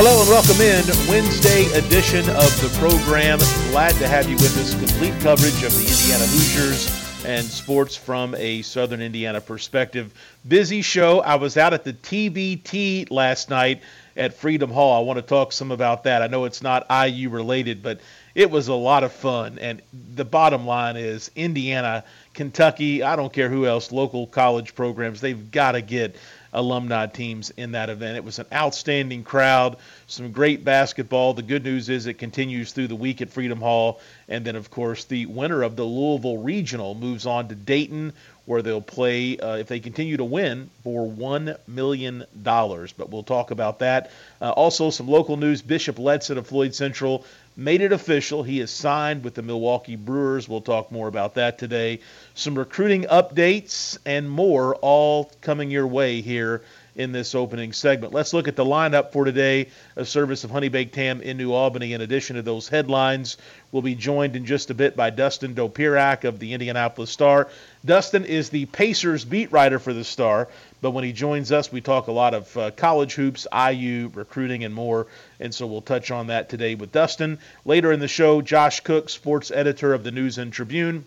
Hello and welcome in Wednesday edition of the program. Glad to have you with us. Complete coverage of the Indiana Hoosiers and sports from a Southern Indiana perspective. Busy show. I was out at the TBT last night at Freedom Hall. I want to talk some about that. I know it's not IU related, but it was a lot of fun. And the bottom line is Indiana, Kentucky, I don't care who else, local college programs, they've got to get alumni teams in that event. It was an outstanding crowd, some great basketball. The good news is it continues through the week at Freedom Hall. And then, of course, the winner of the Louisville Regional moves on to Dayton, where they'll play, uh, if they continue to win, for $1 million. But we'll talk about that. Uh, also, some local news Bishop Letson of Floyd Central made it official. He is signed with the Milwaukee Brewers. We'll talk more about that today. Some recruiting updates and more all coming your way here in this opening segment. Let's look at the lineup for today. A service of Honey Baked Ham in New Albany. In addition to those headlines, we'll be joined in just a bit by Dustin Dopirak of the Indianapolis Star. Dustin is the Pacers beat writer for the Star, but when he joins us, we talk a lot of uh, college hoops, IU, recruiting, and more. And so we'll touch on that today with Dustin. Later in the show, Josh Cook, sports editor of the News and Tribune.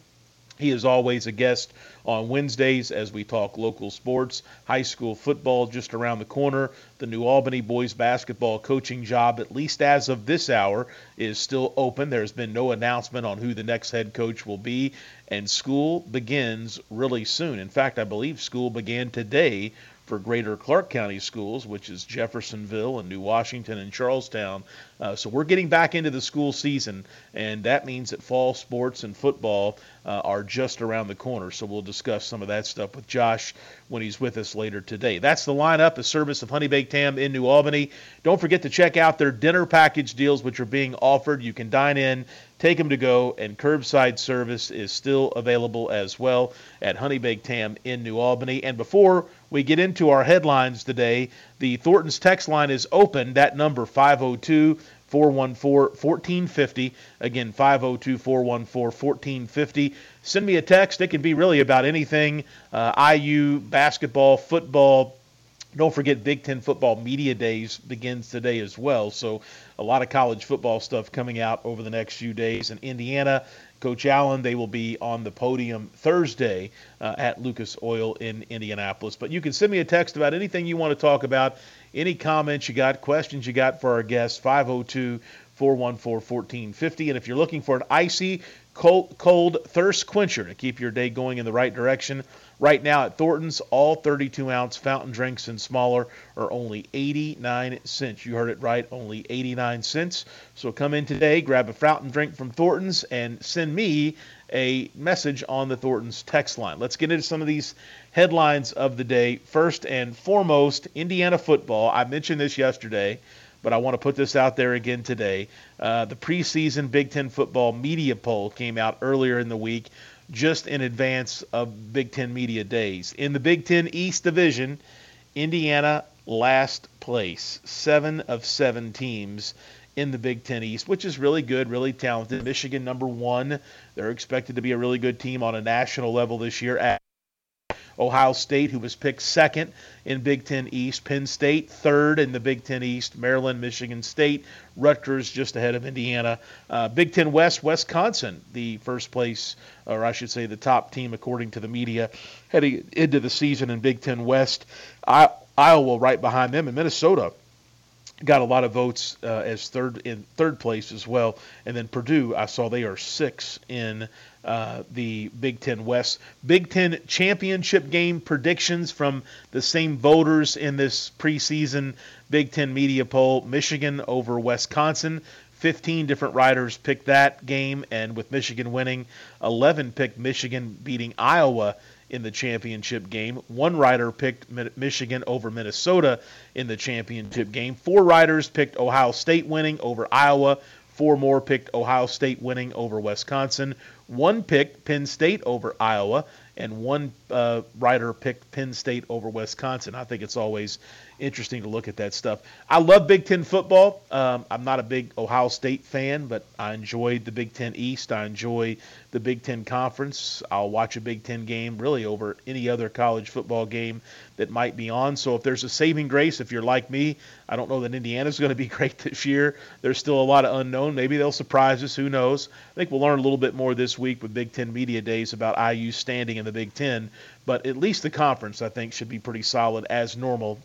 He is always a guest on Wednesdays as we talk local sports, high school football just around the corner. The New Albany boys basketball coaching job, at least as of this hour, is still open. There's been no announcement on who the next head coach will be, and school begins really soon. In fact, I believe school began today for Greater Clark County schools, which is Jeffersonville and New Washington and Charlestown. Uh, so we're getting back into the school season, and that means that fall sports and football uh, are just around the corner. So we'll discuss some of that stuff with Josh when he's with us later today. That's the lineup, a service of Honey Baked Ham in New Albany. Don't forget to check out their dinner package deals, which are being offered. You can dine in take them to go, and curbside service is still available as well at Honey Baked Ham in New Albany. And before we get into our headlines today, the Thornton's text line is open. That number 502 414 1450. Again, 502 414 1450. Send me a text. It can be really about anything uh, IU, basketball, football. Don't forget Big Ten Football Media Days begins today as well. So a lot of college football stuff coming out over the next few days. In Indiana, Coach Allen, they will be on the podium Thursday uh, at Lucas Oil in Indianapolis. But you can send me a text about anything you want to talk about, any comments you got, questions you got for our guests, 502 414 1450. And if you're looking for an icy, cold, cold thirst quencher to keep your day going in the right direction, Right now at Thornton's, all 32 ounce fountain drinks and smaller are only 89 cents. You heard it right, only 89 cents. So come in today, grab a fountain drink from Thornton's, and send me a message on the Thornton's text line. Let's get into some of these headlines of the day. First and foremost, Indiana football. I mentioned this yesterday but I want to put this out there again today. Uh, the preseason Big Ten football media poll came out earlier in the week just in advance of Big Ten Media Days. In the Big Ten East Division, Indiana last place, seven of seven teams in the Big Ten East, which is really good, really talented. Michigan, number one. They're expected to be a really good team on a national level this year. Ohio State, who was picked second in Big Ten East, Penn State third in the Big Ten East, Maryland, Michigan State, Rutgers just ahead of Indiana. Uh, Big Ten West, Wisconsin, the first place, or I should say the top team according to the media, heading into the season in Big Ten West. I, Iowa right behind them, and Minnesota got a lot of votes uh, as third in third place as well. And then Purdue, I saw they are six in uh, the Big Ten West. Big Ten championship game predictions from the same voters in this preseason Big Ten media poll: Michigan over Wisconsin. 15 different writers picked that game, and with Michigan winning, 11 picked Michigan beating Iowa in the championship game. One rider picked Michigan over Minnesota in the championship game. Four riders picked Ohio State winning over Iowa. Four more picked Ohio State winning over Wisconsin. One picked Penn State over Iowa, and one uh, rider picked Penn State over Wisconsin. I think it's always interesting to look at that stuff. I love Big Ten football. Um, I'm not a big Ohio State fan, but I enjoyed the Big Ten East. I enjoy the Big Ten Conference. I'll watch a Big Ten game really over any other college football game that might be on. So if there's a saving grace, if you're like me, I don't know that Indiana's going to be great this year. There's still a lot of unknown. Maybe they'll surprise us. Who knows? I think we'll learn a little bit more this week with Big Ten Media Days about IU standing in the Big Ten. But at least the conference, I think, should be pretty solid as normal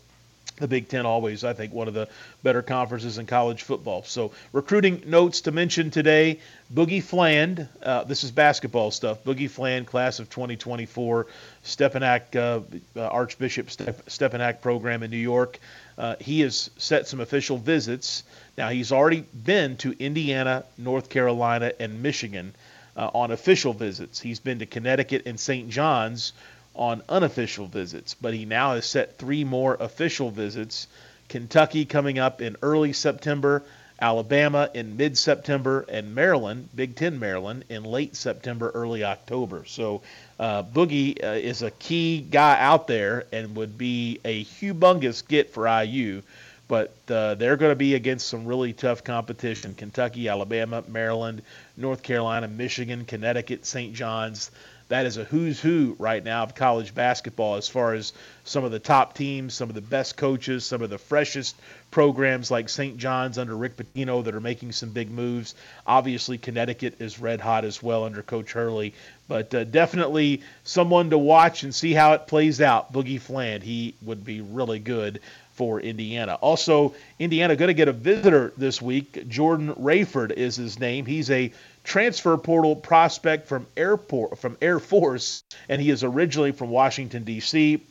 the Big Ten always, I think, one of the better conferences in college football. So, recruiting notes to mention today Boogie Fland, uh, this is basketball stuff. Boogie Fland, class of 2024, Stepinac, uh, uh, Archbishop Stepinac program in New York. Uh, he has set some official visits. Now, he's already been to Indiana, North Carolina, and Michigan uh, on official visits. He's been to Connecticut and St. John's on unofficial visits, but he now has set three more official visits. Kentucky coming up in early September, Alabama in mid September, and Maryland, Big Ten Maryland, in late September, early October. So uh, Boogie uh, is a key guy out there and would be a humongous get for IU. But uh, they're going to be against some really tough competition Kentucky, Alabama, Maryland, North Carolina, Michigan, Connecticut, St. John's that is a who's who right now of college basketball as far as some of the top teams, some of the best coaches, some of the freshest programs like St. John's under Rick Pitino that are making some big moves. Obviously, Connecticut is red hot as well under Coach Hurley, but uh, definitely someone to watch and see how it plays out. Boogie Fland, he would be really good for Indiana. Also, Indiana going to get a visitor this week. Jordan Rayford is his name. He's a transfer portal prospect from Airport from Air Force, and he is originally from Washington D.C.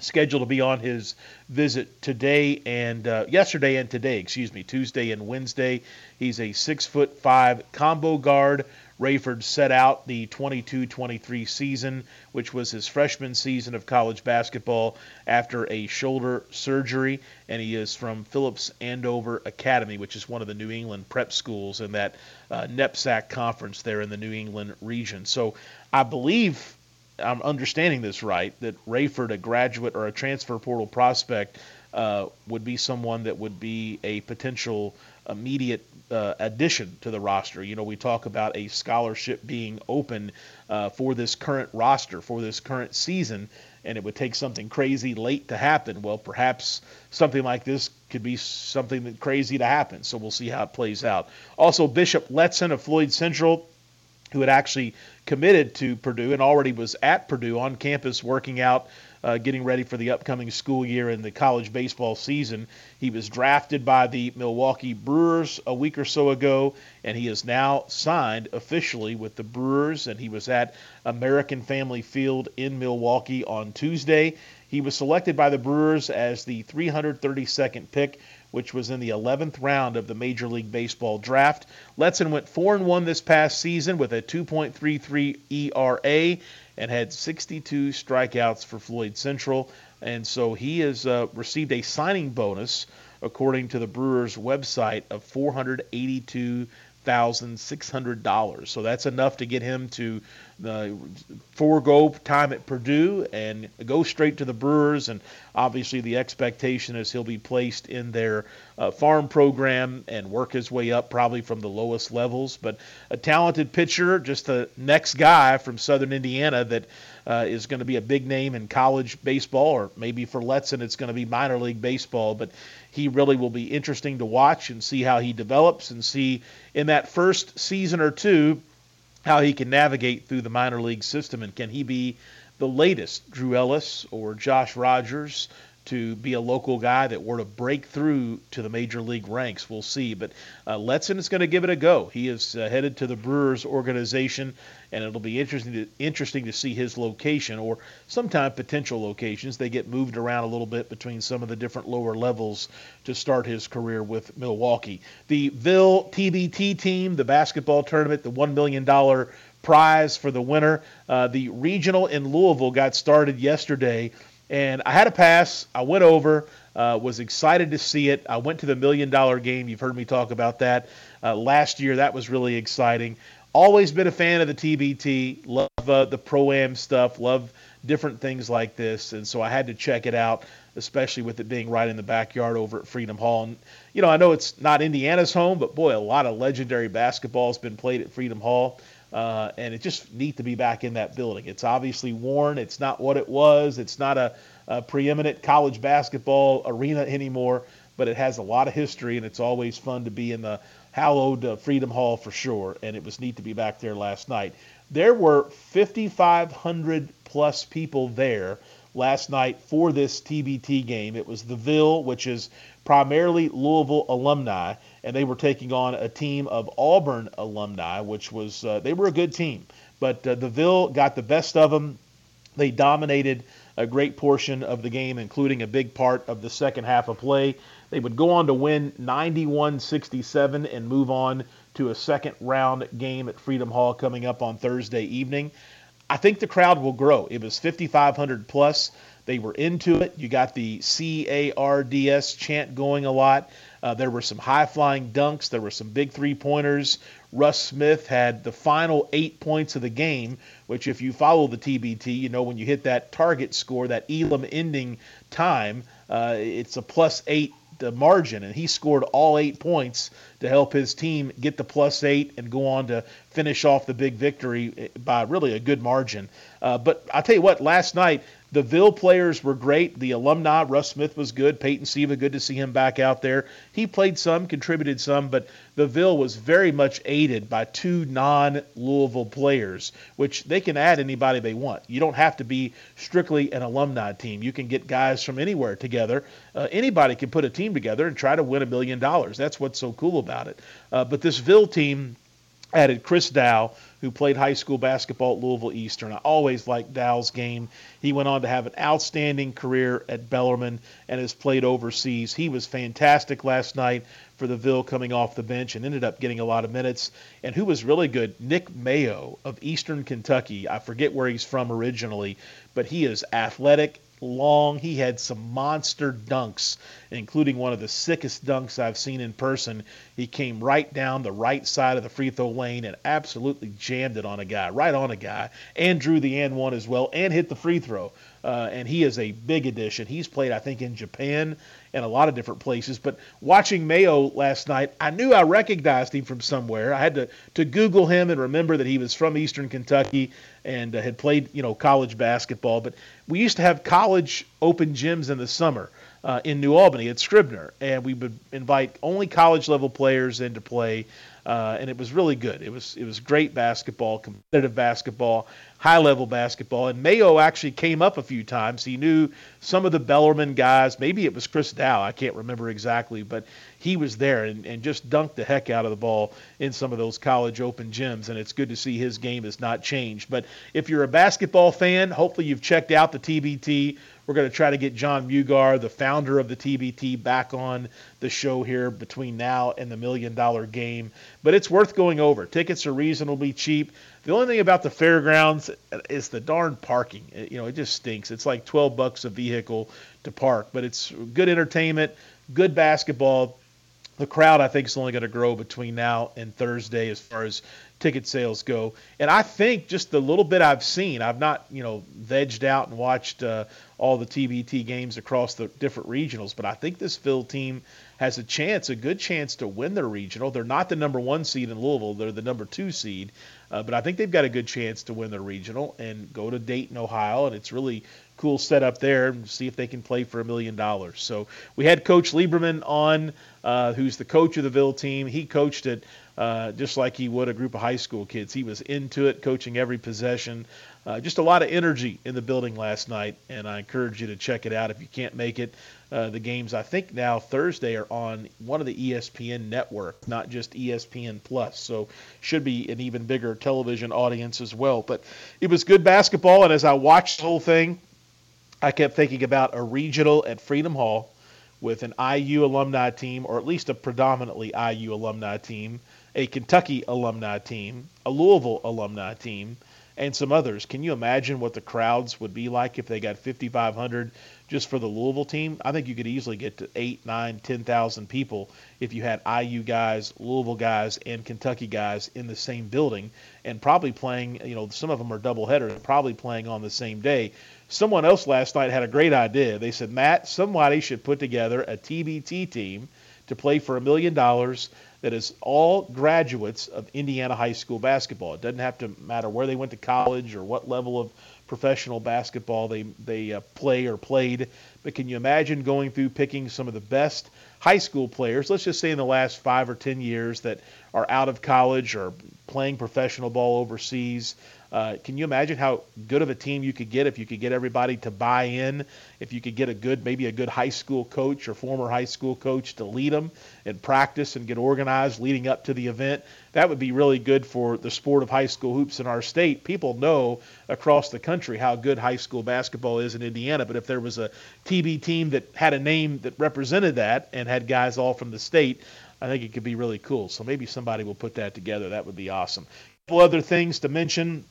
Scheduled to be on his visit today and uh, yesterday and today, excuse me, Tuesday and Wednesday. He's a six foot five combo guard Rayford set out the 22 23 season, which was his freshman season of college basketball after a shoulder surgery. And he is from Phillips Andover Academy, which is one of the New England prep schools in that uh, NEPSAC conference there in the New England region. So I believe I'm understanding this right that Rayford, a graduate or a transfer portal prospect, uh, would be someone that would be a potential immediate uh, addition to the roster. You know, we talk about a scholarship being open uh, for this current roster, for this current season, and it would take something crazy late to happen. Well, perhaps something like this could be something that crazy to happen. So we'll see how it plays out. Also, Bishop Letson of Floyd Central, who had actually committed to Purdue and already was at Purdue on campus working out uh, getting ready for the upcoming school year and the college baseball season. He was drafted by the Milwaukee Brewers a week or so ago, and he is now signed officially with the Brewers. And he was at American Family Field in Milwaukee on Tuesday. He was selected by the Brewers as the 332nd pick which was in the 11th round of the Major League Baseball draft. Letson went 4 and 1 this past season with a 2.33 ERA and had 62 strikeouts for Floyd Central. And so he has uh, received a signing bonus, according to the Brewers website, of 482 thousand six hundred dollars. So that's enough to get him to uh, forego time at Purdue and go straight to the Brewers. And obviously, the expectation is he'll be placed in their uh, farm program and work his way up, probably from the lowest levels. But a talented pitcher, just the next guy from Southern Indiana that uh, is going to be a big name in college baseball, or maybe for Letson, it's going to be minor league baseball. But he really will be interesting to watch and see how he develops and see in that first season or two how he can navigate through the minor league system and can he be the latest Drew Ellis or Josh Rogers to be a local guy that were to break through to the major league ranks. We'll see. But uh, Letson is going to give it a go. He is uh, headed to the Brewers organization, and it'll be interesting to, interesting to see his location or sometime potential locations. They get moved around a little bit between some of the different lower levels to start his career with Milwaukee. The Ville TBT team, the basketball tournament, the $1 million prize for the winner. Uh, the regional in Louisville got started yesterday and I had a pass. I went over, uh, was excited to see it. I went to the million dollar game. You've heard me talk about that uh, last year. That was really exciting. Always been a fan of the TBT. Love uh, the pro am stuff. Love different things like this. And so I had to check it out, especially with it being right in the backyard over at Freedom Hall. And, you know, I know it's not Indiana's home, but boy, a lot of legendary basketball has been played at Freedom Hall. Uh, and it's just neat to be back in that building. It's obviously worn. It's not what it was. It's not a, a preeminent college basketball arena anymore, but it has a lot of history, and it's always fun to be in the hallowed uh, Freedom Hall for sure. And it was neat to be back there last night. There were 5,500 plus people there last night for this TBT game. It was the Ville, which is primarily Louisville alumni, and they were taking on a team of Auburn alumni, which was uh, they were a good team. But uh, the Ville got the best of them. They dominated a great portion of the game, including a big part of the second half of play. They would go on to win 91 67 and move on to a second round game at Freedom Hall coming up on Thursday evening. I think the crowd will grow. It was 5,500 plus. They were into it. You got the C A R D S chant going a lot. Uh, there were some high flying dunks. There were some big three pointers. Russ Smith had the final eight points of the game, which, if you follow the TBT, you know when you hit that target score, that Elam ending time, uh, it's a plus eight the margin, and he scored all eight points to help his team get the plus eight and go on to finish off the big victory by really a good margin. Uh, but I'll tell you what, last night the Ville players were great. The alumni, Russ Smith was good. Peyton Siva, good to see him back out there. He played some, contributed some, but the Ville was very much aided by two non Louisville players, which they can add anybody they want. You don't have to be strictly an alumni team. You can get guys from anywhere together. Uh, anybody can put a team together and try to win a million dollars. That's what's so cool about it. Uh, but this Ville team added Chris Dow, who played high school basketball at Louisville Eastern. I always liked Dow's game. He went on to have an outstanding career at Bellarmine and has played overseas. He was fantastic last night for the Ville coming off the bench and ended up getting a lot of minutes. And who was really good? Nick Mayo of Eastern Kentucky. I forget where he's from originally, but he is athletic long. He had some monster dunks, including one of the sickest dunks I've seen in person. He came right down the right side of the free throw lane and absolutely jammed it on a guy, right on a guy, and drew the and one as well, and hit the free throw. Uh, and he is a big addition. He's played, I think, in Japan and a lot of different places. But watching Mayo last night, I knew I recognized him from somewhere. I had to, to Google him and remember that he was from Eastern Kentucky and uh, had played, you know, college basketball. But we used to have college open gyms in the summer uh, in New Albany at Scribner, and we would invite only college level players in to play. Uh, and it was really good. It was it was great basketball, competitive basketball high level basketball. And Mayo actually came up a few times. He knew some of the Bellarmine guys. Maybe it was Chris Dow. I can't remember exactly, but he was there and, and just dunked the heck out of the ball in some of those college open gyms. And it's good to see his game has not changed. But if you're a basketball fan, hopefully you've checked out the TBT. We're going to try to get Jon Mugar, the founder of the TBT, back on the show here between now and the million dollar game. But it's worth going over. Tickets are reasonably cheap. The only thing about the fairgrounds is the darn parking. It, you know, it just stinks. It's like 12 bucks a vehicle to park, but it's good entertainment, good basketball. The crowd, I think, is only going to grow between now and Thursday as far as ticket sales go. And I think just the little bit I've seen, I've not, you know, vegged out and watched uh, all the TBT games across the different regionals, but I think this Ville team has a chance, a good chance to win their regional. They're not the number one seed in Louisville, they're the number two seed. Uh, but I think they've got a good chance to win their regional and go to Dayton, Ohio, and it's really cool setup there and see if they can play for a million dollars. So we had Coach Lieberman on, uh, who's the coach of the Ville team. He coached it uh, just like he would a group of high school kids. He was into it, coaching every possession. Uh, just a lot of energy in the building last night, and I encourage you to check it out if you can't make it. Uh, the games, I think now Thursday, are on one of the ESPN network, not just ESPN Plus. So should be an even bigger television audience as well. But it was good basketball, and as I watched the whole thing, I kept thinking about a regional at Freedom Hall with an IU alumni team, or at least a predominantly IU alumni team, a Kentucky alumni team, a Louisville alumni team, and some others. Can you imagine what the crowds would be like if they got 5,500 just for the Louisville team? I think you could easily get to eight, nine, ten thousand people if you had IU guys, Louisville guys, and Kentucky guys in the same building, and probably playing. You know, some of them are double headers, probably playing on the same day. Someone else last night had a great idea. They said, Matt, somebody should put together a TBT team to play for a million dollars that is all graduates of Indiana high school basketball. It doesn't have to matter where they went to college or what level of professional basketball they they uh, play or played. But can you imagine going through picking some of the best high school players? Let's just say in the last five or ten years that are out of college or playing professional ball overseas. Uh, can you imagine how good of a team you could get if you could get everybody to buy in? If you could get a good, maybe a good high school coach or former high school coach to lead them and practice and get organized leading up to the event, that would be really good for the sport of high school hoops in our state. People know across the country how good high school basketball is in Indiana, but if there was a TB team that had a name that represented that and had guys all from the state, I think it could be really cool. So maybe somebody will put that together. That would be awesome. A couple other things to mention.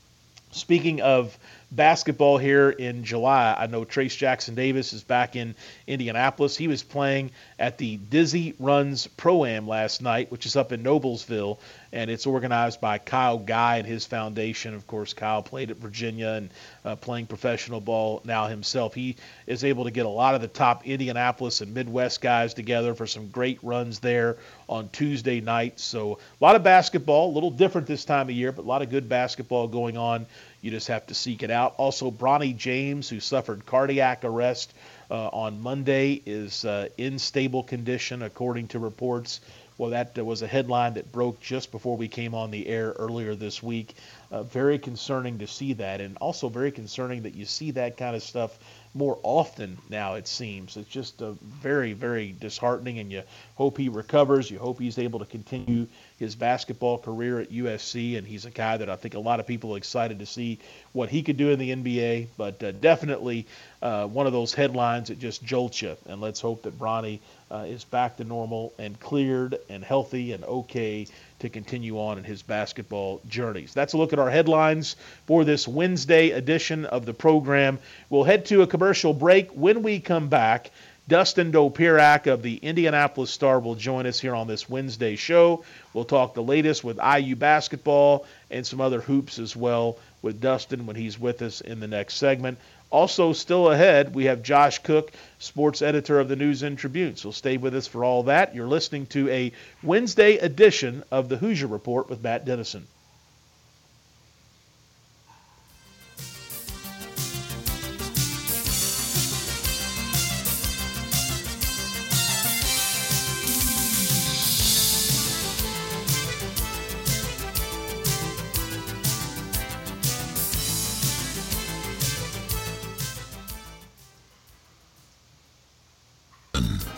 Speaking of basketball here in July, I know Trayce Jackson Davis is back in Indianapolis. He was playing at the Dizzy Runs Pro Am last night, which is up in Noblesville, and it's organized by Kyle Guy and his foundation. Of course, Kyle played at Virginia and uh, playing professional ball now himself. He is able to get a lot of the top Indianapolis and Midwest guys together for some great runs there on Tuesday night. So a lot of basketball, a little different this time of year, but a lot of good basketball going on. You just have to seek it out. Also, Bronny James, who suffered cardiac arrest uh, on Monday, is uh, in stable condition, according to reports. Well, that uh, was a headline that broke just before we came on the air earlier this week. Uh, very concerning to see that, and also very concerning that you see that kind of stuff more often now, it seems. It's just a very, very disheartening, and you hope he recovers. You hope he's able to continue his basketball career at USC, and he's a guy that I think a lot of people are excited to see what he could do in the NBA. But uh, definitely uh, one of those headlines that just jolts you. And let's hope that Bronny uh, is back to normal and cleared and healthy and okay to continue on in his basketball journeys. That's a look at our headlines for this Wednesday edition of the program. We'll head to a commercial break. When we come back, Dustin Dopirak of the Indianapolis Star will join us here on this Wednesday show. We'll talk the latest with IU basketball and some other hoops as well with Dustin when he's with us in the next segment. Also, still ahead, we have Josh Cook, sports editor of the News and Tribune. So stay with us for all that. You're listening to a Wednesday edition of the Hoosier Report with Matt Dennison.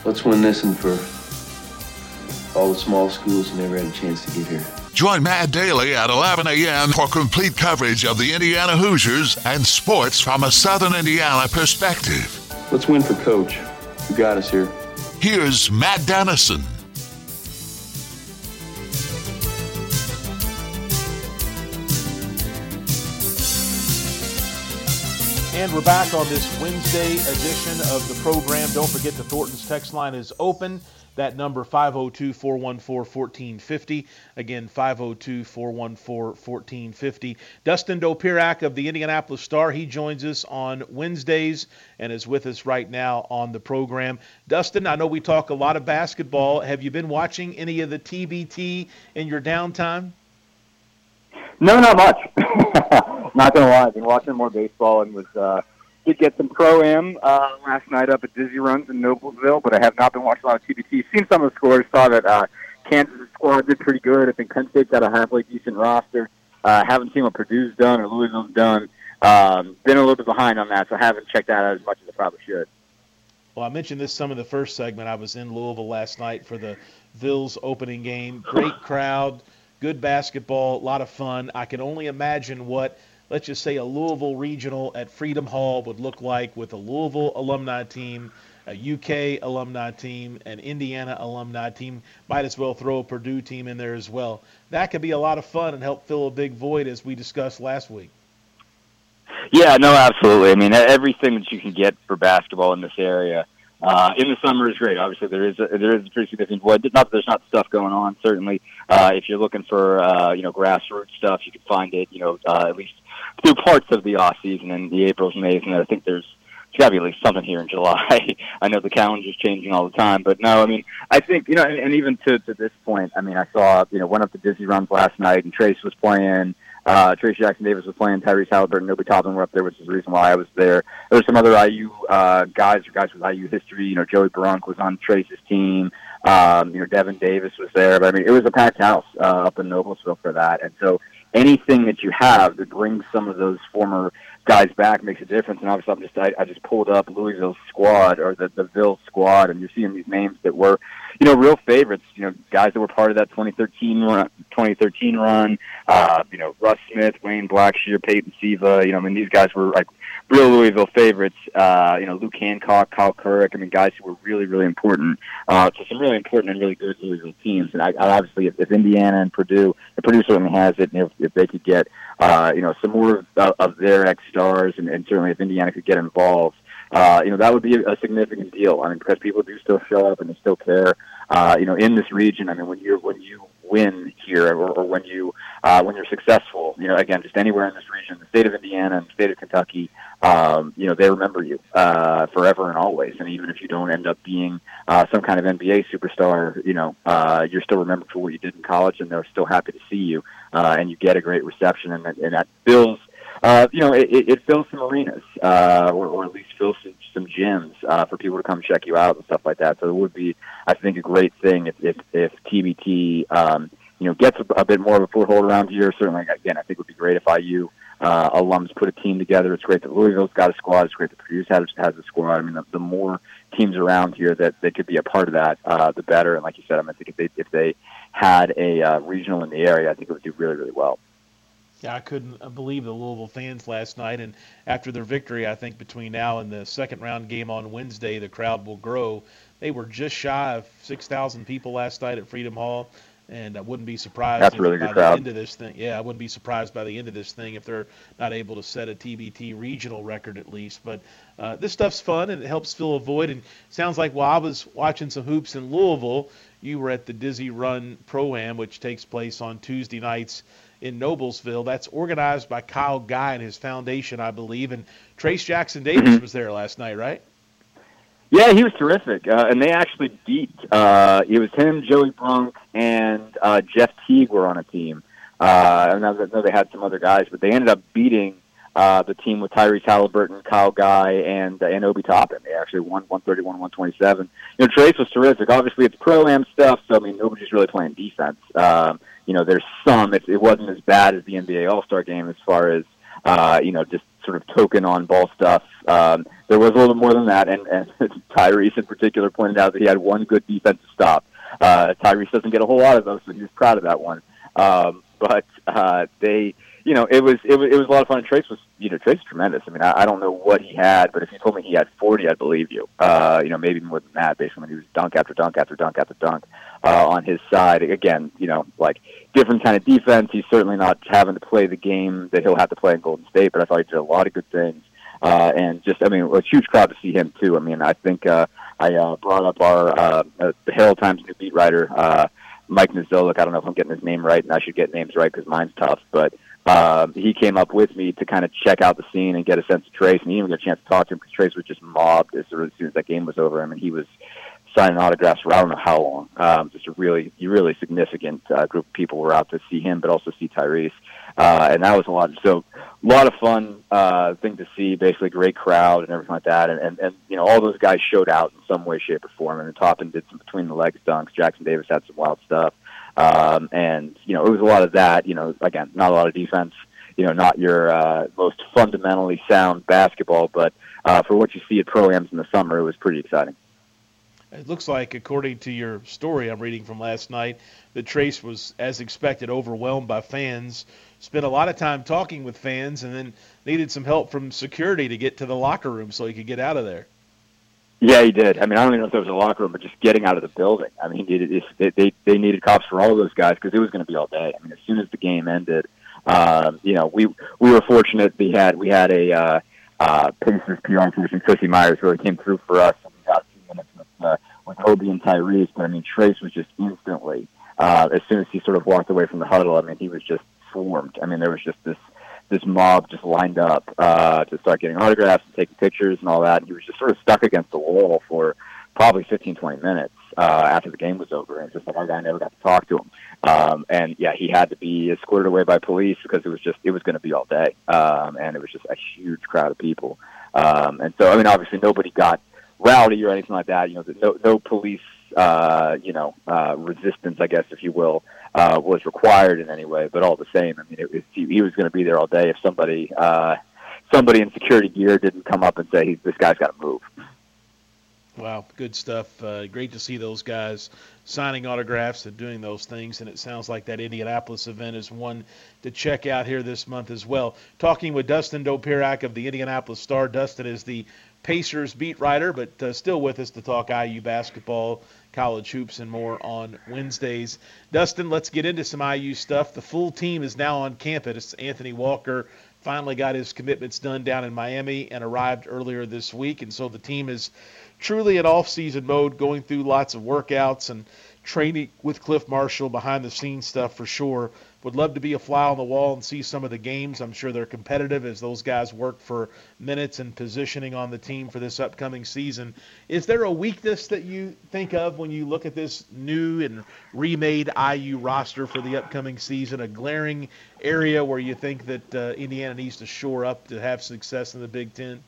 Let's win this and for all the small schools who never had a chance to get here. Join Matt Daly at 11 a.m. for complete coverage of the Indiana Hoosiers and sports from a Southern Indiana perspective. Let's win for Coach, who got us here. Here's Matt Dennison. And we're back on this Wednesday edition of the program. Don't forget the Thornton's text line is open. That number 502 414 1450. Again, 502 414 1450. Dustin Dopirak of the Indianapolis Star, he joins us on Wednesdays and is with us right now on the program. Dustin, I know we talk a lot of basketball. Have you been watching any of the TBT in your downtime? No, not much. not gonna lie, I've been watching more baseball and was uh, did get some pro am uh, last night up at Dizzy Runs in Noblesville, but I have not been watching a lot of TBT. Seen some of the scores. Saw that uh, Kansas squad did pretty good. I think Penn State's got a halfway decent roster. Uh, haven't seen what Purdue's done or Louisville's done. Um, been a little bit behind on that, so I haven't checked that out as much as I probably should. Well, I mentioned this some of the first segment. I was in Louisville last night for the Vills opening game. Great crowd, good basketball, a lot of fun. I can only imagine what, let's just say, a Louisville regional at Freedom Hall would look like with a Louisville alumni team, a UK alumni team, an Indiana alumni team. Might as well throw a Purdue team in there as well. That could be a lot of fun and help fill a big void as we discussed last week. Yeah, no, absolutely. I mean, everything that you can get for basketball in this area uh, in the summer is great. Obviously, there is a, there is a pretty significant void. Not that there's not stuff going on. Certainly, uh, if you're looking for uh, you know grassroots stuff, you can find it. You know, uh, at least through parts of the off season and the April's, Mays, and I think there's got to be at least something here in July. I know the calendar's changing all the time, but no, I mean, I think you know, and, and even to to this point, I mean, I saw you know went up to Dizzy Runs last night, and Trayce was playing. Uh, Trayce Jackson Davis was playing. Tyrese Halliburton, Obi Toppin were up there, which is the reason why I was there. There were some other IU uh, guys or guys with IU history. You know, Joey Brunk was on Trayce's team. Um, you know, Devin Davis was there. But I mean, it was a packed house uh, up in Noblesville for that. And so anything that you have that brings some of those former guys back makes a difference. And obviously, I'm just I, I just pulled up Louisville's squad or the the Ville squad, and you're seeing these names that were, you know, real favorites. You know, guys that were part of that 2013 run, 2013 run. Uh, you know, Russ Smith, Wayne Blackshear, Peyton Siva. You know, I mean, these guys were like real Louisville favorites. Uh, you know, Luke Hancock, Kyle Kuric. I mean, guys who were really, really important uh, to some really important and really good Louisville teams. And I, I obviously, if, if Indiana and Purdue, and Purdue certainly has it, and if, if they could get, uh, you know, some more of, of their ex stars, and, and certainly if Indiana could get involved. Uh, you know that would be a, significant deal. I mean, because people do still show up and they still care. Uh, you know, in this region, I mean, when you're when you win here or, or when you uh, when you're successful. You know, again, just anywhere in this region, the state of Indiana and the state of Kentucky, um, you know, they remember you uh, forever and always. And even if you don't end up being uh, some kind of NBA superstar, you know, uh, you're still remembered for what you did in college, and they're still happy to see you, uh, and you get a great reception, and, and that builds. Uh, you know, it, it fills some arenas, uh, or, or at least fills some, some gyms uh, for people to come check you out and stuff like that. So it would be, I think, a great thing if if, if TBT, um, you know, gets a, a bit more of a foothold around here. Certainly, again, I think it would be great if IU uh, alums put a team together. It's great that Louisville's got a squad. It's great that Purdue has, has a squad. I mean, the, the more teams around here that they could be a part of that, uh, the better. And like you said, I, mean, I think if they if they had a uh, regional in the area, I think it would do really really well. Yeah, I couldn't uh, believe the Louisville fans last night. And after their victory, I think between now and the second round game on Wednesday, the crowd will grow. They were just shy of 6,000 people last night at Freedom Hall. And I wouldn't be surprised That's really by the crowd. end of this thing. Yeah, I wouldn't be surprised by the end of this thing if they're not able to set a TBT regional record at least. But uh, this stuff's fun and it helps fill a void. And sounds like while I was watching some hoops in Louisville, you were at the Dizzy Run Pro Am, which takes place on Tuesday nights in Noblesville. That's organized by Kyle Guy and his foundation, I believe. And Trayce Jackson Davis Mhm. was there last night, right? Yeah, he was terrific, uh, and they actually beat. Uh, it was him, Joey Brunk, and uh, Jeff Teague were on a team. Uh, and I know they had some other guys, but they ended up beating uh, the team with Tyrese Halliburton, Kyle Guy, and uh, and Obi Toppin. They actually won 131, 127. You know, Trayce was terrific. Obviously, it's pro am stuff, so I mean, nobody's really playing defense. Um, you know, there's some. It, it wasn't as bad as the NBA All Star game as far as uh, you know, just sort of token on ball stuff. Um, there was a little more than that, and, and Tyrese in particular pointed out that he had one good defensive stop. Uh, Tyrese doesn't get a whole lot of those, so he was proud of that one. Um, but uh, they, you know, it was it was it was a lot of fun. And Trayce was, you know, Trayce is tremendous. I mean, I, I don't know what he had, but if you told me he had 40, I'd believe you. Uh, you know, maybe more than that, based on when he was dunk after dunk after dunk after dunk uh, on his side. Again, you know, like different kind of defense. He's certainly not having to play the game that he'll have to play in Golden State, but I thought he did a lot of good things. Uh, and just, I mean, a huge crowd to see him too. I mean, I think uh, I uh, brought up our uh, uh, the Herald Times new beat writer, uh, Mike Niziolek. I don't know if I'm getting his name right, and I should get names right because mine's tough. But uh, he came up with me to kind of check out the scene and get a sense of Trayce, and he even get a chance to talk to him because Trayce was just mobbed as soon as that game was over. I mean, he was signing autographs for I don't know how long. Um, just a really, really significant uh, group of people were out to see him, but also see Tyrese. uh, and that was a lot. So a lot of fun uh, thing to see. Basically, great crowd and everything like that. And, and and you know, all those guys showed out in some way, shape, or form. And Toppin did some between the legs dunks. Jackson Davis had some wild stuff. Um, and you know, it was a lot of that. You know, again, not a lot of defense. You know, not your uh, most fundamentally sound basketball, but uh, for what you see at pro-ams in the summer, it was pretty exciting. It looks like, according to your story I'm reading from last night, that Trayce was, as expected, overwhelmed by fans. Spent a lot of time talking with fans, and then needed some help from security to get to the locker room so he could get out of there. Yeah, he did. I mean, I don't even know if there was a locker room, but just getting out of the building. I mean, it, it, they they needed cops for all those guys because it was going to be all day. I mean, as soon as the game ended, um, you know, we we were fortunate. We had we had a uh, uh, Pacers PR person, Chrissy Myers, really came through for us. And we got few minutes with, uh, with Obi and Tyrese, but I mean, Trayce was just instantly, uh, as soon as he sort of walked away from the huddle, I mean, he was just swarmed. I mean, there was just this this mob just lined up uh, to start getting autographs and taking pictures and all that. And he was just sort of stuck against the wall for probably 15, 20 minutes uh, after the game was over. And just like our guy never got to talk to him. Um, and yeah, he had to be escorted away by police because it was just it was going to be all day, um, and it was just a huge crowd of people. Um, and so, I mean, obviously, nobody got rowdy or anything like that. You know, no, no police, uh, you know, uh, resistance, I guess, if you will, uh, was required in any way. But all the same, I mean, it he, he was going to be there all day if somebody, uh, somebody in security gear didn't come up and say, "This guy's got to move." Wow, good stuff. Uh, great to see those guys signing autographs and doing those things. And it sounds like that Indianapolis event is one to check out here this month as well. Talking with Dustin Dopirak of the Indianapolis Star. Dustin is the Pacers beat writer, but uh, still with us to talk IU basketball, college hoops, and more on Wednesdays. Dustin, let's get into some IU stuff. The full team is now on campus. Anthony Walker finally got his commitments done down in Miami and arrived earlier this week. And so the team is truly in off-season mode, going through lots of workouts and training with Clif Marshall, behind-the-scenes stuff for sure. Would love to be a fly on the wall and see some of the games. I'm sure they're competitive as those guys work for minutes and positioning on the team for this upcoming season. Is there a weakness that you think of when you look at this new and remade IU roster for the upcoming season? A glaring area where you think that uh, Indiana needs to shore up to have success in the Big Ten?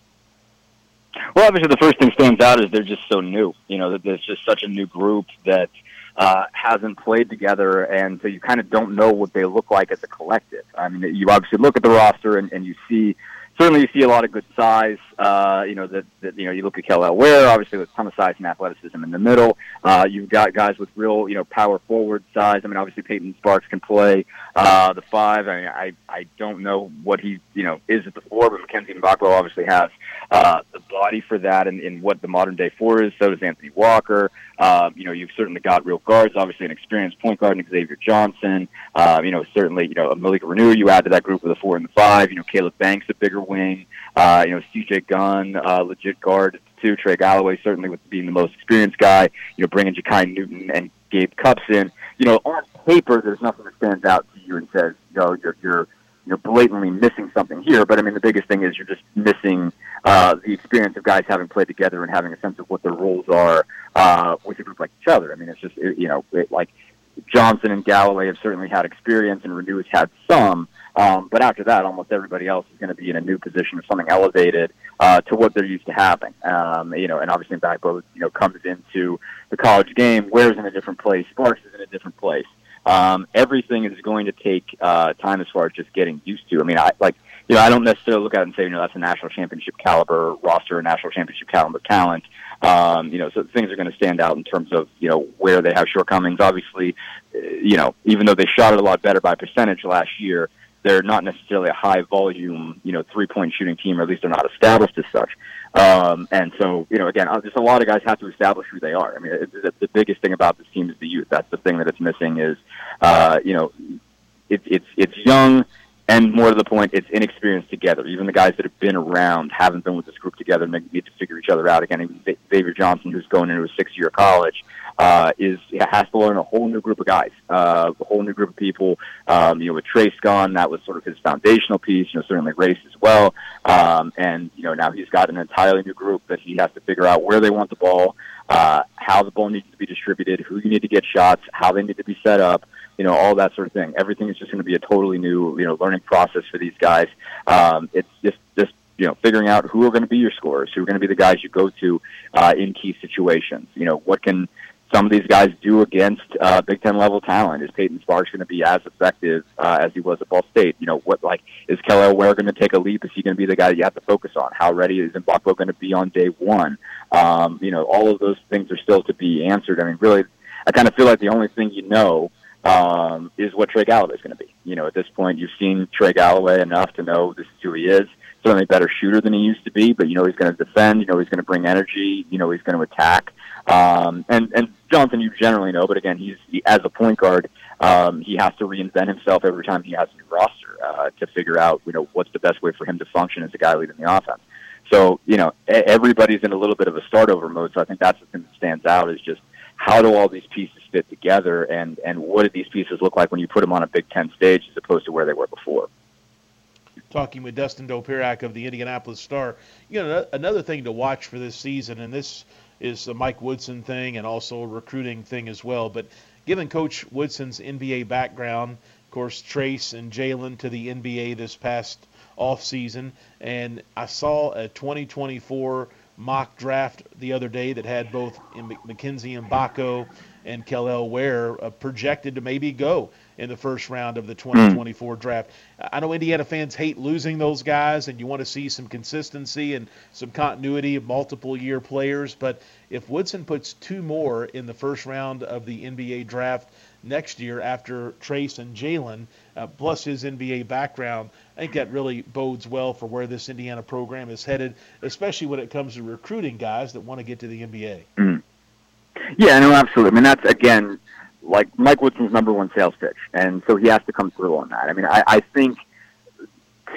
Well, obviously, the first thing stands out is they're just so new. You know, that there's just such a new group that uh, hasn't played together, and so you kind of don't know what they look like as a collective. I mean, you obviously look at the roster and, and you see certainly you see a lot of good size. Uh, you know that, that you know you look at Kel'el Ware, obviously with a ton of size and athleticism in the middle. Uh, you've got guys with real you know power forward size. I mean, obviously Payton Sparks can play uh, the five. I mean, I I don't know what he you know is at the four, but Mackenzie Mgbako obviously has uh, the body for that, and in what the modern day four is. So does Anthony Walker. Um, you know, you've certainly got real guards, obviously an experienced point guard in Xavier Johnson. Uh, you know, certainly, you know, Malik Reneau, you add to that group with a four and the five. You know, Kaleb Banks, a bigger wing. Uh, you know, CJ Gunn, uh, legit guard too. Trey Galloway, certainly with being the most experienced guy. You know, bringing Jakai Newton and Gabe Cupps in. You know, on paper, there's nothing that stands out to you and says, you know, you're, you're you're blatantly missing something here. But I mean, the biggest thing is you're just missing uh, the experience of guys having played together and having a sense of what their roles are uh, with a group like each other. I mean, it's just it, you know, it, like Johnson and Galloway have certainly had experience, and Reneau has had some. Um, but after that, almost everybody else is going to be in a new position or something elevated uh, to what they're used to having. Um, you know, and obviously Mgbako, you know, comes into the college game. Ware's in a different place. Sparks is in a different place. Um, everything is going to take uh, time as far as just getting used to. I mean, I like you know, I don't necessarily look at it and say, you know, that's a national championship caliber roster, a national championship caliber talent. Um, you know, so things are going to stand out in terms of, you know, where they have shortcomings. Obviously, uh, you know, even though they shot it a lot better by percentage last year, they're not necessarily a high volume, you know, three point shooting team, or at least they're not established as such. Um, and so, you know, again, uh, just a lot of guys have to establish who they are. I mean, it, it, the biggest thing about this team is the youth. That's the thing that it's missing is, uh, you know, it, it's it's young and more to the point, it's inexperienced together. Even the guys that have been around haven't been with this group together and they need to figure each other out again. Even Xavier Johnson, who's going into a six-year college, uh, is has to learn a whole new group of guys, uh, a whole new group of people. Um, you know, with Trayce gone, that was sort of his foundational piece. You know, certainly Race as well. Um, and you know, now he's got an entirely new group that he has to figure out where they want the ball, uh, how the ball needs to be distributed, who you need to get shots, how they need to be set up you know, all that sort of thing. Everything is just going to be a totally new, you know, learning process for these guys. Um, it's just just you know figuring out who are going to be your scorers, who are going to be the guys you go to uh, in key situations. You know, what can some of these guys do against uh, Big Ten level talent? Is Payton Sparks going to be as effective uh, as he was at Ball State? You know, what like is Kel'el Ware going to take a leap? Is he going to be the guy that you have to focus on? How ready is Mgbako going to be on day one? Um, you know, all of those things are still to be answered. I mean, really, I kind of feel like the only thing you know um, is what Trey Galloway is going to be. You know, at this point, you've seen Trey Galloway enough to know this is who he is. Certainly a better shooter than he used to be, but you know he's going to defend. You know he's going to bring energy. You know he's going to attack. Um, and and Jonathan, you generally know, but again, he's he, as a point guard, um, he has to reinvent himself every time he has a new roster uh, to figure out you know what's the best way for him to function as a guy leading the offense. So you know everybody's in a little bit of a start over mode. So I think that's the thing that stands out is just how do all these pieces fit together, and and what do these pieces look like when you put them on a Big Ten stage as opposed to where they were before talking with Dustin Dopirak of the Indianapolis Star. You know, another thing to watch for this season, and this is the Mike Woodson thing and also a recruiting thing as well. But given Coach Woodson's NBA background, of course, Trayce and Jalen to the NBA this past off season, and I saw a 2024 mock draft the other day that had both Mackenzie Mgbako and Kel'el Ware uh, projected to maybe go in the first round of the 2024 draft. I know Indiana fans hate losing those guys, and you want to see some consistency and some continuity of multiple year players. But if Woodson puts two more in the first round of the NBA draft next year after Trayce and Jalen, uh, plus his NBA background, I think that really bodes well for where this Indiana program is headed, especially when it comes to recruiting guys that want to get to the NBA. Mm. Yeah, no, absolutely. I mean, that's again like Mike Woodson's number one sales pitch, and so he has to come through on that. I mean, I, I think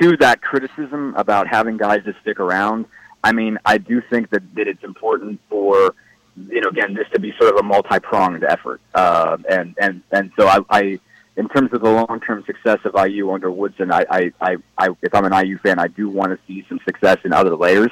to that criticism about having guys to stick around, I mean, I do think that, that it's important for you know again this to be sort of a multi pronged effort, uh, and and and so I, I in terms of the long term success of IU under Woodson, I, I, I, I if I'm an IU fan, I do want to see some success in other layers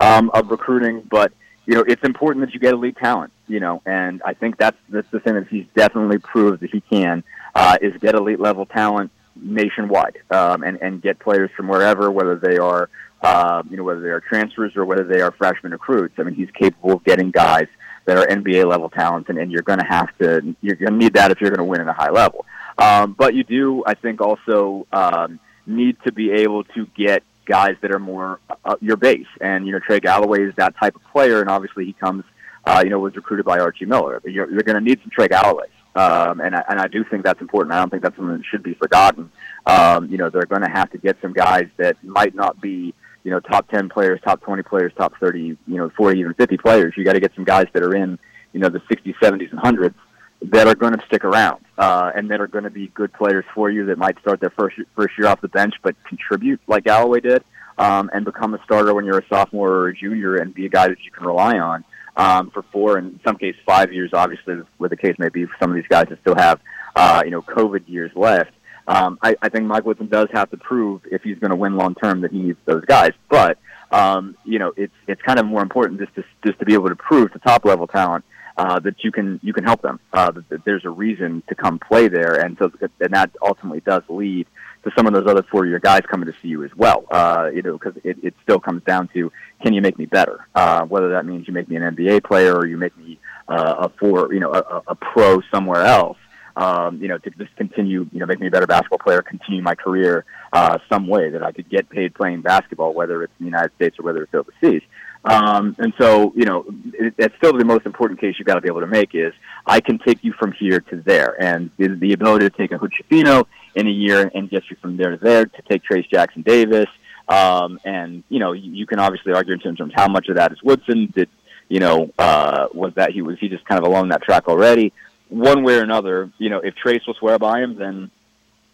um, of recruiting, but you know, it's important that you get elite talent, you know, and I think that's that's the thing that he's definitely proved that he can uh, is get elite level talent nationwide um, and and get players from wherever, whether they are uh, you know whether they are transfers or whether they are freshman recruits. I mean, he's capable of getting guys that are NBA level talent, and, and you're going to have to you're going to need that if you're going to win at a high level. Um, but you do, I think, also um, need to be able to get guys that are more uh, your base. And you know, Trey Galloway is that type of player, and obviously he comes, uh, you know, was recruited by Archie Miller. You're, you're going to need some Trey Galloways, um, and I, and I do think that's important. I don't think that's something that should be forgotten. Um, you know, they're going to have to get some guys that might not be. You know, top ten players, top twenty players, top thirty, you know, forty, even fifty players. You got to get some guys that are in, you know, the sixties, seventies, and hundreds that are going to stick around uh, and that are going to be good players for you that might start their first first year off the bench but contribute like Galloway did um, and become a starter when you're a sophomore or a junior and be a guy that you can rely on um, for four and in some cases five years. Obviously, where the case may be for some of these guys that still have uh, you know COVID years left. Um, I, I think Mike Woodson does have to prove if he's going to win long term that he needs those guys, but um, you know, it's it's kind of more important just to just to be able to prove to top level talent uh, that you can you can help them. Uh, that, there's a reason to come play there, and so and that ultimately does lead to some of those other four year guys coming to see you as well. Uh, you know, because it, it still comes down to can you make me better? Uh, whether that means you make me an NBA player or you make me uh, a four, you know, a, a pro somewhere else. Um, you know, to just continue, you know, make me a better basketball player, continue my career uh, some way that I could get paid playing basketball, whether it's in the United States or whether it's overseas. Um, and so, you know, it, it's still the most important case you've got to be able to make is I can take you from here to there. And the, the ability to take a Hood in a year and get you from there to there, to take Trayce Jackson Davis. Um, and, you know, you, you can obviously argue in terms of how much of that is Woodson. Did, you know, uh, was that he was he just kind of along that track already? One way or another, you know, if Trayce will swear by him, then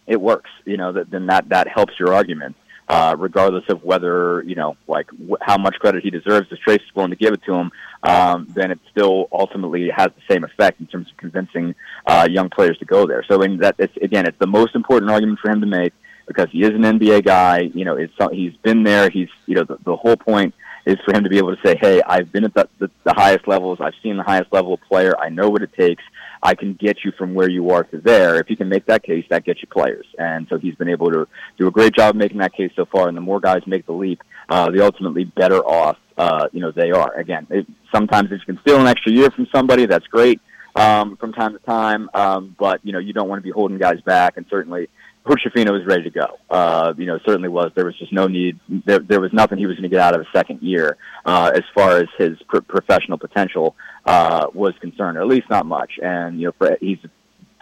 it works. You know, that, then that, that helps your argument uh, regardless of whether you know like wh- how much credit he deserves. If Trayce is willing to give it to him, um, then it still ultimately has the same effect in terms of convincing uh, young players to go there. So, in that, it's, again, it's the most important argument for him to make because he is an NBA guy. You know, it's he's been there. He's you know the, the whole point is for him to be able to say, "Hey, I've been at the, the, the highest levels. I've seen the highest level of player. I know what it takes. I can get you from where you are to there. If you can make that case, that gets you players. And so he's been able to do a great job making that case so far. And the more guys make the leap, uh, the ultimately better off, uh, you know, they are. Again, it, sometimes if you can steal an extra year from somebody, that's great um, from time to time. Um, but you know, you don't want to be holding guys back. And certainly, Hood-Schifino was ready to go. Uh, you know, certainly was. There was just no need. There, there was nothing he was going to get out of a second year uh, as far as his pr- professional potential uh, was concerned, or at least not much. And you know, for, he's a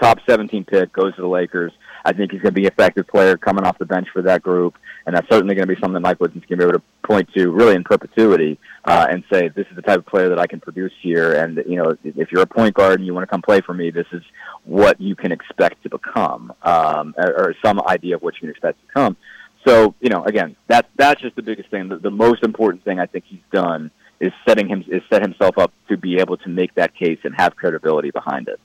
top 17 pick, goes to the Lakers. I think he's going to be an effective player coming off the bench for that group, and that's certainly going to be something Mike Woodson's going to be able to point to really in perpetuity uh, and say, this is the type of player that I can produce here. And you know, if you're a point guard and you want to come play for me, this is what you can expect to become, um, or, or some idea of what you can expect to become. So, you know, again, that's that's just the biggest thing. The, the most important thing I think he's done is setting him is set himself up to be able to make that case and have credibility behind it.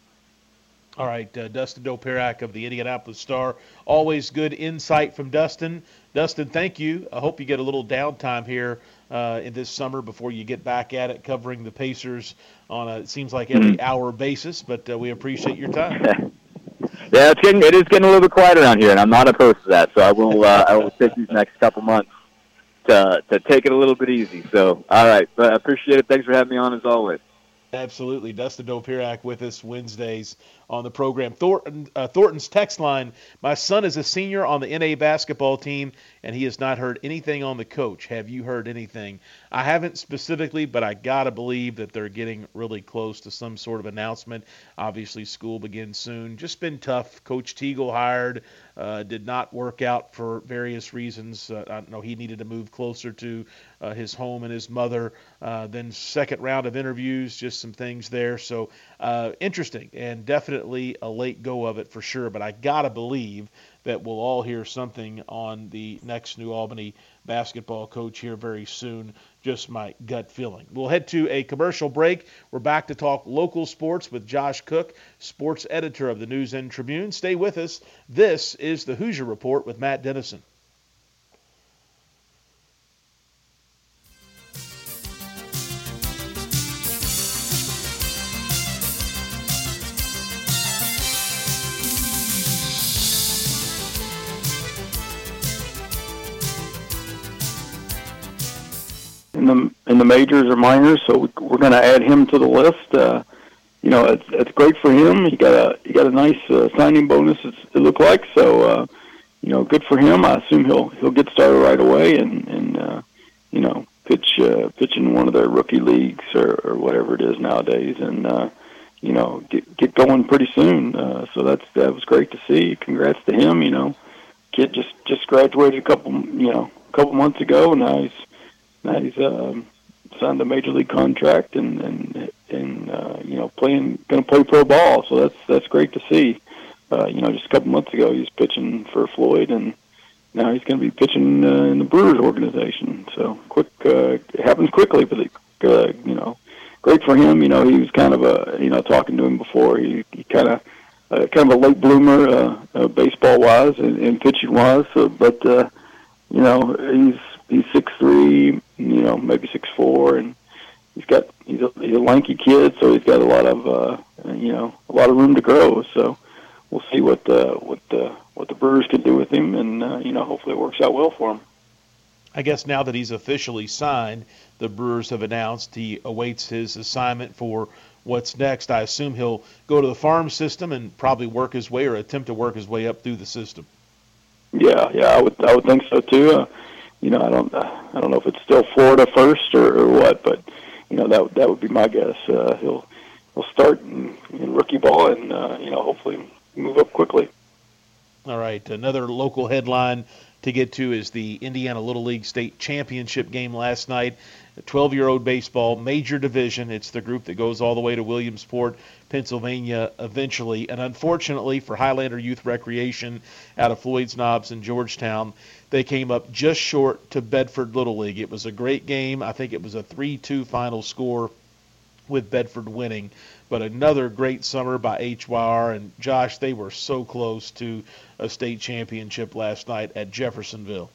All right, uh, Dustin Dopirak of the Indianapolis Star. Always good insight from Dustin. Dustin, thank you. I hope you get a little downtime here uh, in this summer before you get back at it, covering the Pacers on a it seems like every mm-hmm. hour basis. But uh, we appreciate your time. yeah, it's getting it is getting a little bit quiet around here, and I'm not opposed to that. So I will uh, I will take these next couple months to to take it a little bit easy. So all right, but I appreciate it. Thanks for having me on as always. Absolutely. Dustin Dopirak with us Wednesdays on the program. Thornton, uh, Thornton's text line My son is a senior on the NA basketball team, and he has not heard anything on the coach. Have you heard anything? I haven't specifically, but I got to believe that they're getting really close to some sort of announcement. Obviously, school begins soon. Just been tough. Coach Teagle hired, uh, did not work out for various reasons. Uh, I don't know he needed to move closer to uh, his home and his mother. Uh, then, second round of interviews, just some things there. So, uh, interesting and definitely a late go of it for sure. But I got to believe that we'll all hear something on the next New Albany basketball coach here very soon. Just my gut feeling. We'll head to a commercial break. We're back to talk local sports with Josh Cook, sports editor of the News and Tribune. Stay with us. This is the Hoosier Report with Matt Dennison. In the in the majors or minors. So we, we're going to add him to the list. Uh, you know, it's it's great for him. He got a he got a nice uh, signing bonus. It's, it looked like so. Uh, you know, good for him. I assume he'll he'll get started right away and and uh, you know pitch uh, pitch in one of their rookie leagues or, or whatever it is nowadays, and uh, you know get get going pretty soon. Uh, so that's that was great to see. Congrats to him. You know, kid just just graduated a couple you know a couple months ago, now he's now he's um, signed a major league contract and and and uh, you know playing going to play pro ball. So that's that's great to see. Uh, you know, just a couple months ago he was pitching for Floyd, and now he's going to be pitching uh, in the Brewers organization. So quick, uh, it happens quickly, but it, uh, you know, great for him. You know, he was kind of a you know talking to him before. He, he kind of uh, kind of a late bloomer, uh, uh, baseball wise and, and pitching wise. So, but uh, you know, he's he's six three, you know, maybe six four, and he's got he's a, he's a lanky kid, so he's got a lot of uh, you know a lot of room to grow. So we'll see what uh, what the what the Brewers can do with him, and uh, you know hopefully it works out well for him. I guess now that he's officially signed, the Brewers have announced he awaits his assignment for what's next. I assume he'll go to the farm system and probably work his way or attempt to work his way up through the system. Yeah, yeah, I would I would think so too. Uh, you know, I don't I don't know if it's still Florida first or, or what, but you know that that would be my guess. Uh, he'll he'll start in, in rookie ball and uh, you know hopefully move up quickly. All right, another local headline to get to is the Indiana Little League State Championship game last night. 12 year old baseball, major division. It's the group that goes all the way to Williamsport, Pennsylvania eventually. And unfortunately for Highlander Youth Recreation out of Floyd's Knobs in Georgetown, they came up just short to Bedford Little League. It was a great game. I think it was a 3 2 final score with Bedford winning. But another great summer by HYR. And Josh, they were so close to a state championship last night at Jeffersonville.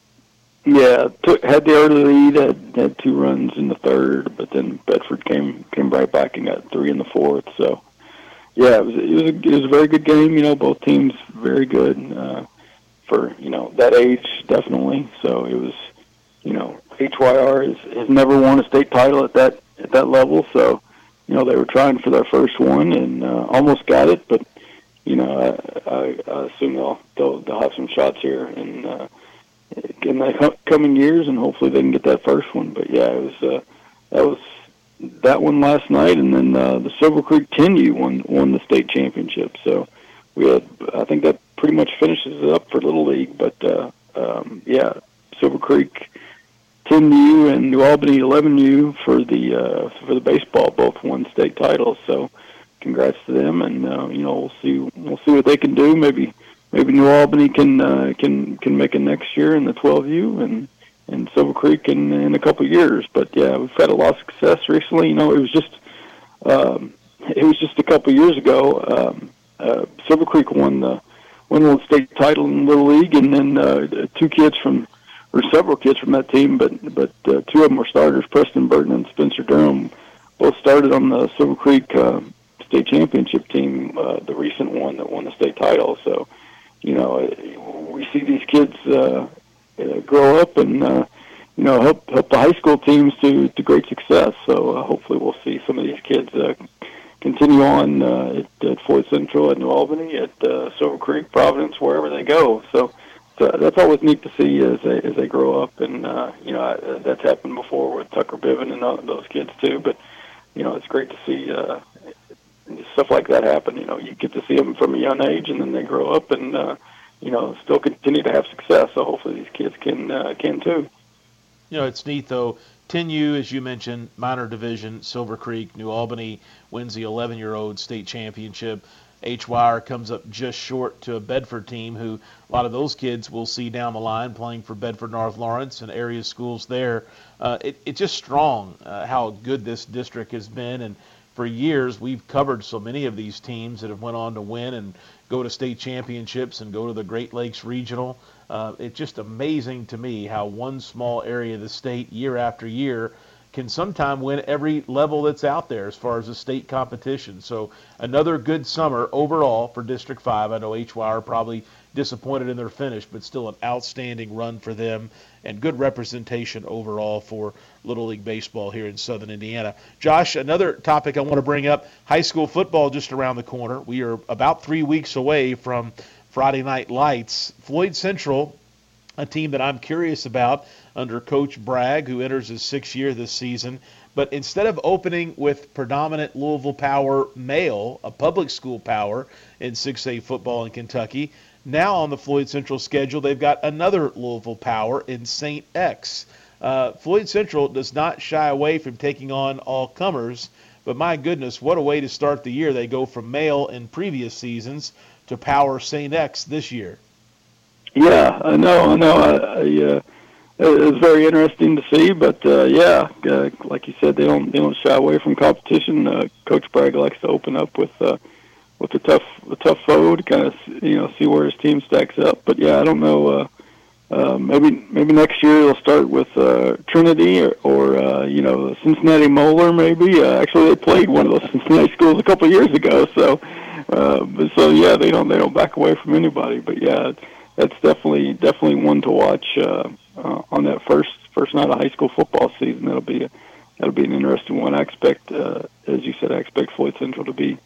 Yeah, took, had the early lead, had, had two runs in the third, but then Bedford came came right back and got three in the fourth. So, yeah, it was it was a, it was a very good game. You know, both teams very good uh, for you know that age, definitely. So it was, you know, HYR has, has never won a state title at that at that level. So, you know, they were trying for their first one and uh, almost got it, but you know, I, I, I assume they'll, they'll they'll have some shots here and. Uh, in the coming years, and hopefully they can get that first one. But yeah, it was uh, that was that one last night, and then uh, the Silver Creek 10U won won the state championship. So we had, I think that pretty much finishes it up for Little League. But uh, um, yeah, Silver Creek 10U and New Albany 11U for the uh, for the baseball both won state titles. So congrats to them, and uh, you know we'll see we'll see what they can do. Maybe maybe New Albany can uh, can can make it next year in the 12U and and Silver Creek in in a couple of years. But yeah, we've had a lot of success recently. You know, it was just um, it was just a couple of years ago. Um, uh, Silver Creek won the won the state title in Little League, and then uh, two kids from or several kids from that team, but but uh, two of them were starters, Preston Burton and Spencer Durham, both started on the Silver Creek uh, state championship team, uh, the recent one that won the state title. So you know, we see these kids uh, uh, grow up and uh, you know help help the high school teams to to great success. So uh, hopefully we'll see some of these kids uh, continue on uh, at, at Floyd Central, at New Albany, at uh, Silver Creek, Providence, wherever they go. So. So that's always neat to see as they as they grow up, and uh, you know I, that's happened before with Tucker Biven and those kids too. But you know it's great to see uh, stuff like that happen. You know, you get to see them from a young age, and then they grow up and uh, you know still continue to have success. So hopefully these kids can uh, can too. You know, it's neat though. 10U, as you mentioned, minor division, Silver Creek, New Albany wins the 11-year-old state championship. HYR comes up just short to a Bedford team who a lot of those kids will see down the line playing for Bedford North Lawrence and area schools there. Uh, it, it's just strong uh, how good this district has been and for years we've covered so many of these teams that have went on to win and go to state championships and go to the Great Lakes Regional. Uh, it's just amazing to me how one small area of the state year after year can sometime win every level that's out there as far as the state competition. So another good summer overall for District 5. I know HYR probably disappointed in their finish, but still an outstanding run for them and good representation overall for Little League Baseball here in Southern Indiana. Josh, another topic I want to bring up high school football just around the corner. We are about three weeks away from Friday Night Lights. Floyd Central, a team that I'm curious about under Coach Bragg, who enters his sixth year this season. But instead of opening with predominant Louisville power Male, a public school power in 6A football in Kentucky, now on the Floyd Central schedule, they've got another Louisville power in St. X. Uh, Floyd Central does not shy away from taking on all comers, but my goodness, what a way to start the year! They go from Male in previous seasons to power St. X this year. Yeah, I know, I know. I, I, uh, it was very interesting to see, but uh, yeah, uh, like you said, they don't they don't shy away from competition. Uh, Coach Bragg likes to open up with uh, with a tough a tough foe to kind of you know see where his team stacks up. But yeah, I don't know. Uh, uh, maybe maybe next year they'll start with uh, Trinity or, or uh, you know Cincinnati Moeller. Maybe uh, actually they played one of those Cincinnati schools a couple of years ago. So uh, but so yeah, they don't they don't back away from anybody. But yeah, that's definitely definitely one to watch uh, uh, on that first first night of high school football season. That'll be a, that'll be an interesting one. I expect, uh, as you said, I expect Floyd Central to be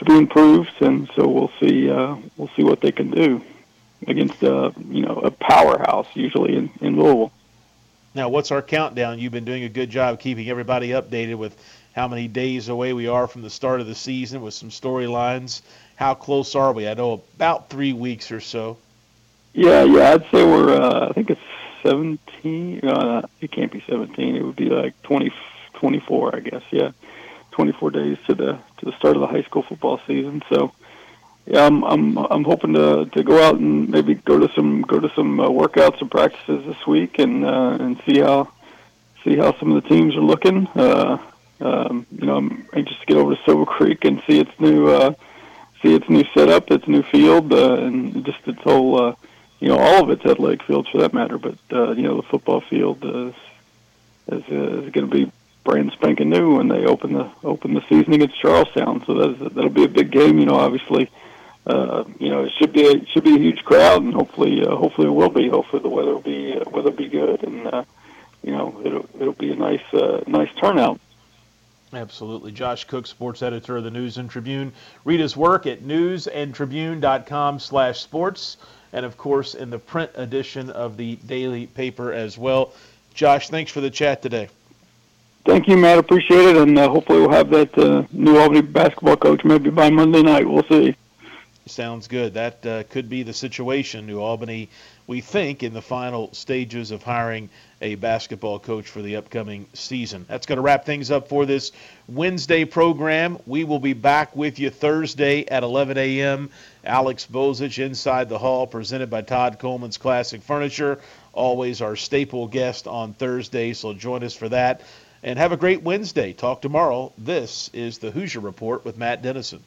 to be improved, and so we'll see uh, we'll see what they can do against uh, you know a powerhouse usually in, in Louisville. Now, what's our countdown? You've been doing a good job keeping everybody updated with how many days away we are from the start of the season with some storylines. How close are we? I know about three weeks or so. Yeah, yeah, I'd say we're. Uh, I think it's 17. Uh, it can't be 17. It would be like 20, 24, I guess. Yeah, 24 days to the to the start of the high school football season. So, yeah, I'm I'm I'm hoping to to go out and maybe go to some go to some uh, workouts and practices this week and uh, and see how see how some of the teams are looking. Uh, um, you know, I'm anxious to get over to Silver Creek and see its new uh, see its new setup, its new field, uh, and just its whole uh, you know, all of it's athletic fields for that matter. But uh, you know, the football field is is, uh, is going to be brand spanking new when they open the open the season against Charlestown. So that's, that'll be a big game. You know, obviously, uh, you know, it should be a, it should be a huge crowd, and hopefully, uh, hopefully it will be. Hopefully, the weather will be uh, weather will be good, and uh, you know, it'll it'll be a nice uh, nice turnout. Absolutely. Josh Cook, sports editor of the News and Tribune. Read his work at newsandtribune.com slash sports and, of course, in the print edition of the daily paper as well. Josh, thanks for the chat today. Thank you, Matt. Appreciate it, and uh, hopefully we'll have that uh, new Albany basketball coach maybe by Monday night. We'll see. Sounds good. That uh, could be the situation. New Albany, we think, in the final stages of hiring a basketball coach for the upcoming season. That's going to wrap things up for this Wednesday program. We will be back with you Thursday at 11 a.m. Alex Bozich inside the hall, presented by Todd Coleman's Classic Furniture. Always our staple guest on Thursday, so join us for that. And have a great Wednesday. Talk tomorrow. This is the Hoosier Report with Matt Dennison.